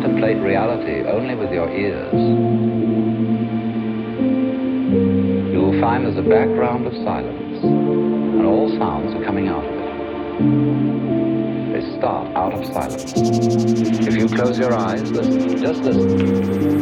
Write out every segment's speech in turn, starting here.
contemplate reality only with your ears, you will find there's a background of silence, and all sounds are coming out of it. They start out of silence. If you close your eyes, listen, just listen.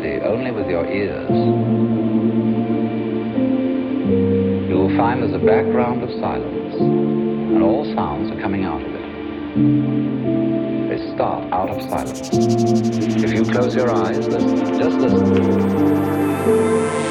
reality only with your ears, you will find there's a background of silence, and all sounds are coming out of it. They start out of silence. If you close your eyes, listen, just listen.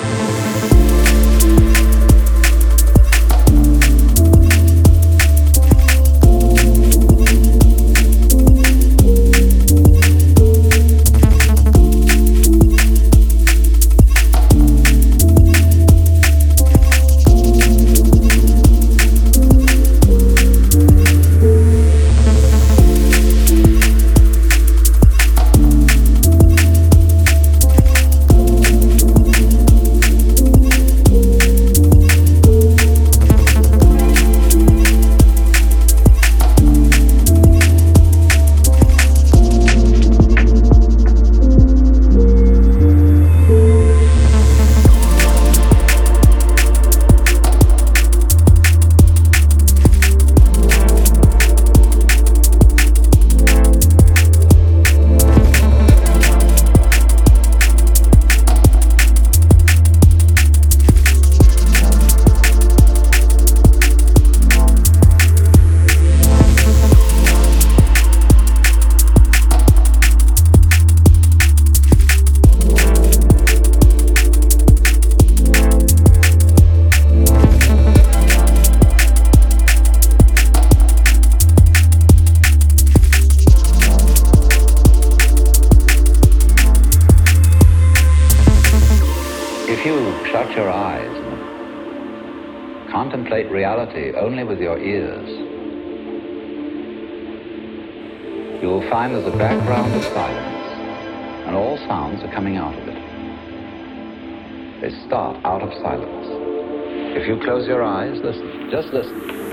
Only with your ears, you will find there's a background of silence, and all sounds are coming out of it. They start out of silence. If you close your eyes, listen, just listen.